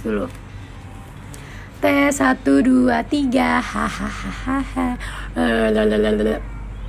tes dulu. Tes satu dua tiga hahaha. Eh,